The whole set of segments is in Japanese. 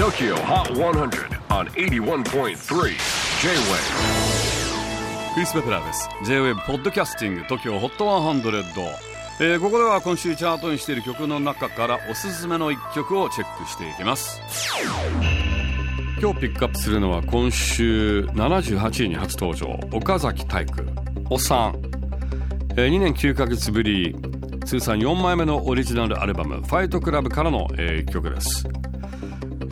TOKYO HOT 100 on 81.3 J-WAVE クリス・ベプラーです。J-WAVE ポッドキャスティング TOKYO HOT 100、えーここでは今週チャートにしている曲の中からおすすめの一曲をチェックしていきます。今日ピックアップするのは今週78位に初登場岡崎体育おさん、えー2年9ヶ月ぶり通算4枚目のオリジナルアルバム「ファイトクラブ」からの、えー一曲です、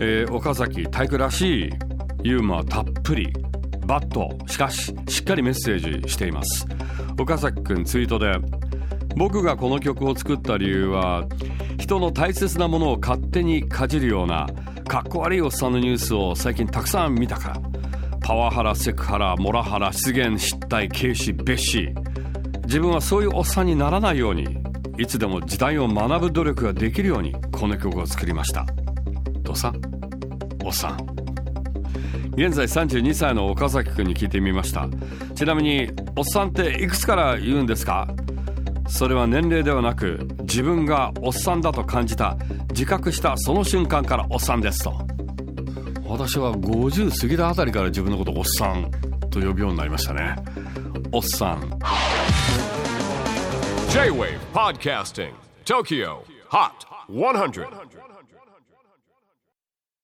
えー岡崎体育らしいユーモアたっぷり。バット。しかししっかりメッセージしています。岡崎くんツイートで僕がこの曲を作った理由は人の大切なものを勝手にかじるようなかっこ悪いおっさんのニュースを最近たくさん見たから。パワハラセクハラモラハラ失言失態軽視蔑視。自分はそういうおっさんにならないようにいつでも時代を学ぶ努力ができるようにこの曲を作りました。どうさおっさん。現在32歳の岡崎くんに聞いてみました。ちなみにおっさんっていくつから言うんですか？それは年齢ではなく自分がおっさんだと感じた自覚したその瞬間からおっさんですと。私は50過ぎたあたりから自分のことおっさんと呼ぶようになりましたね。おっさん。J-WAVE PODCASTING TOKYO HOT 100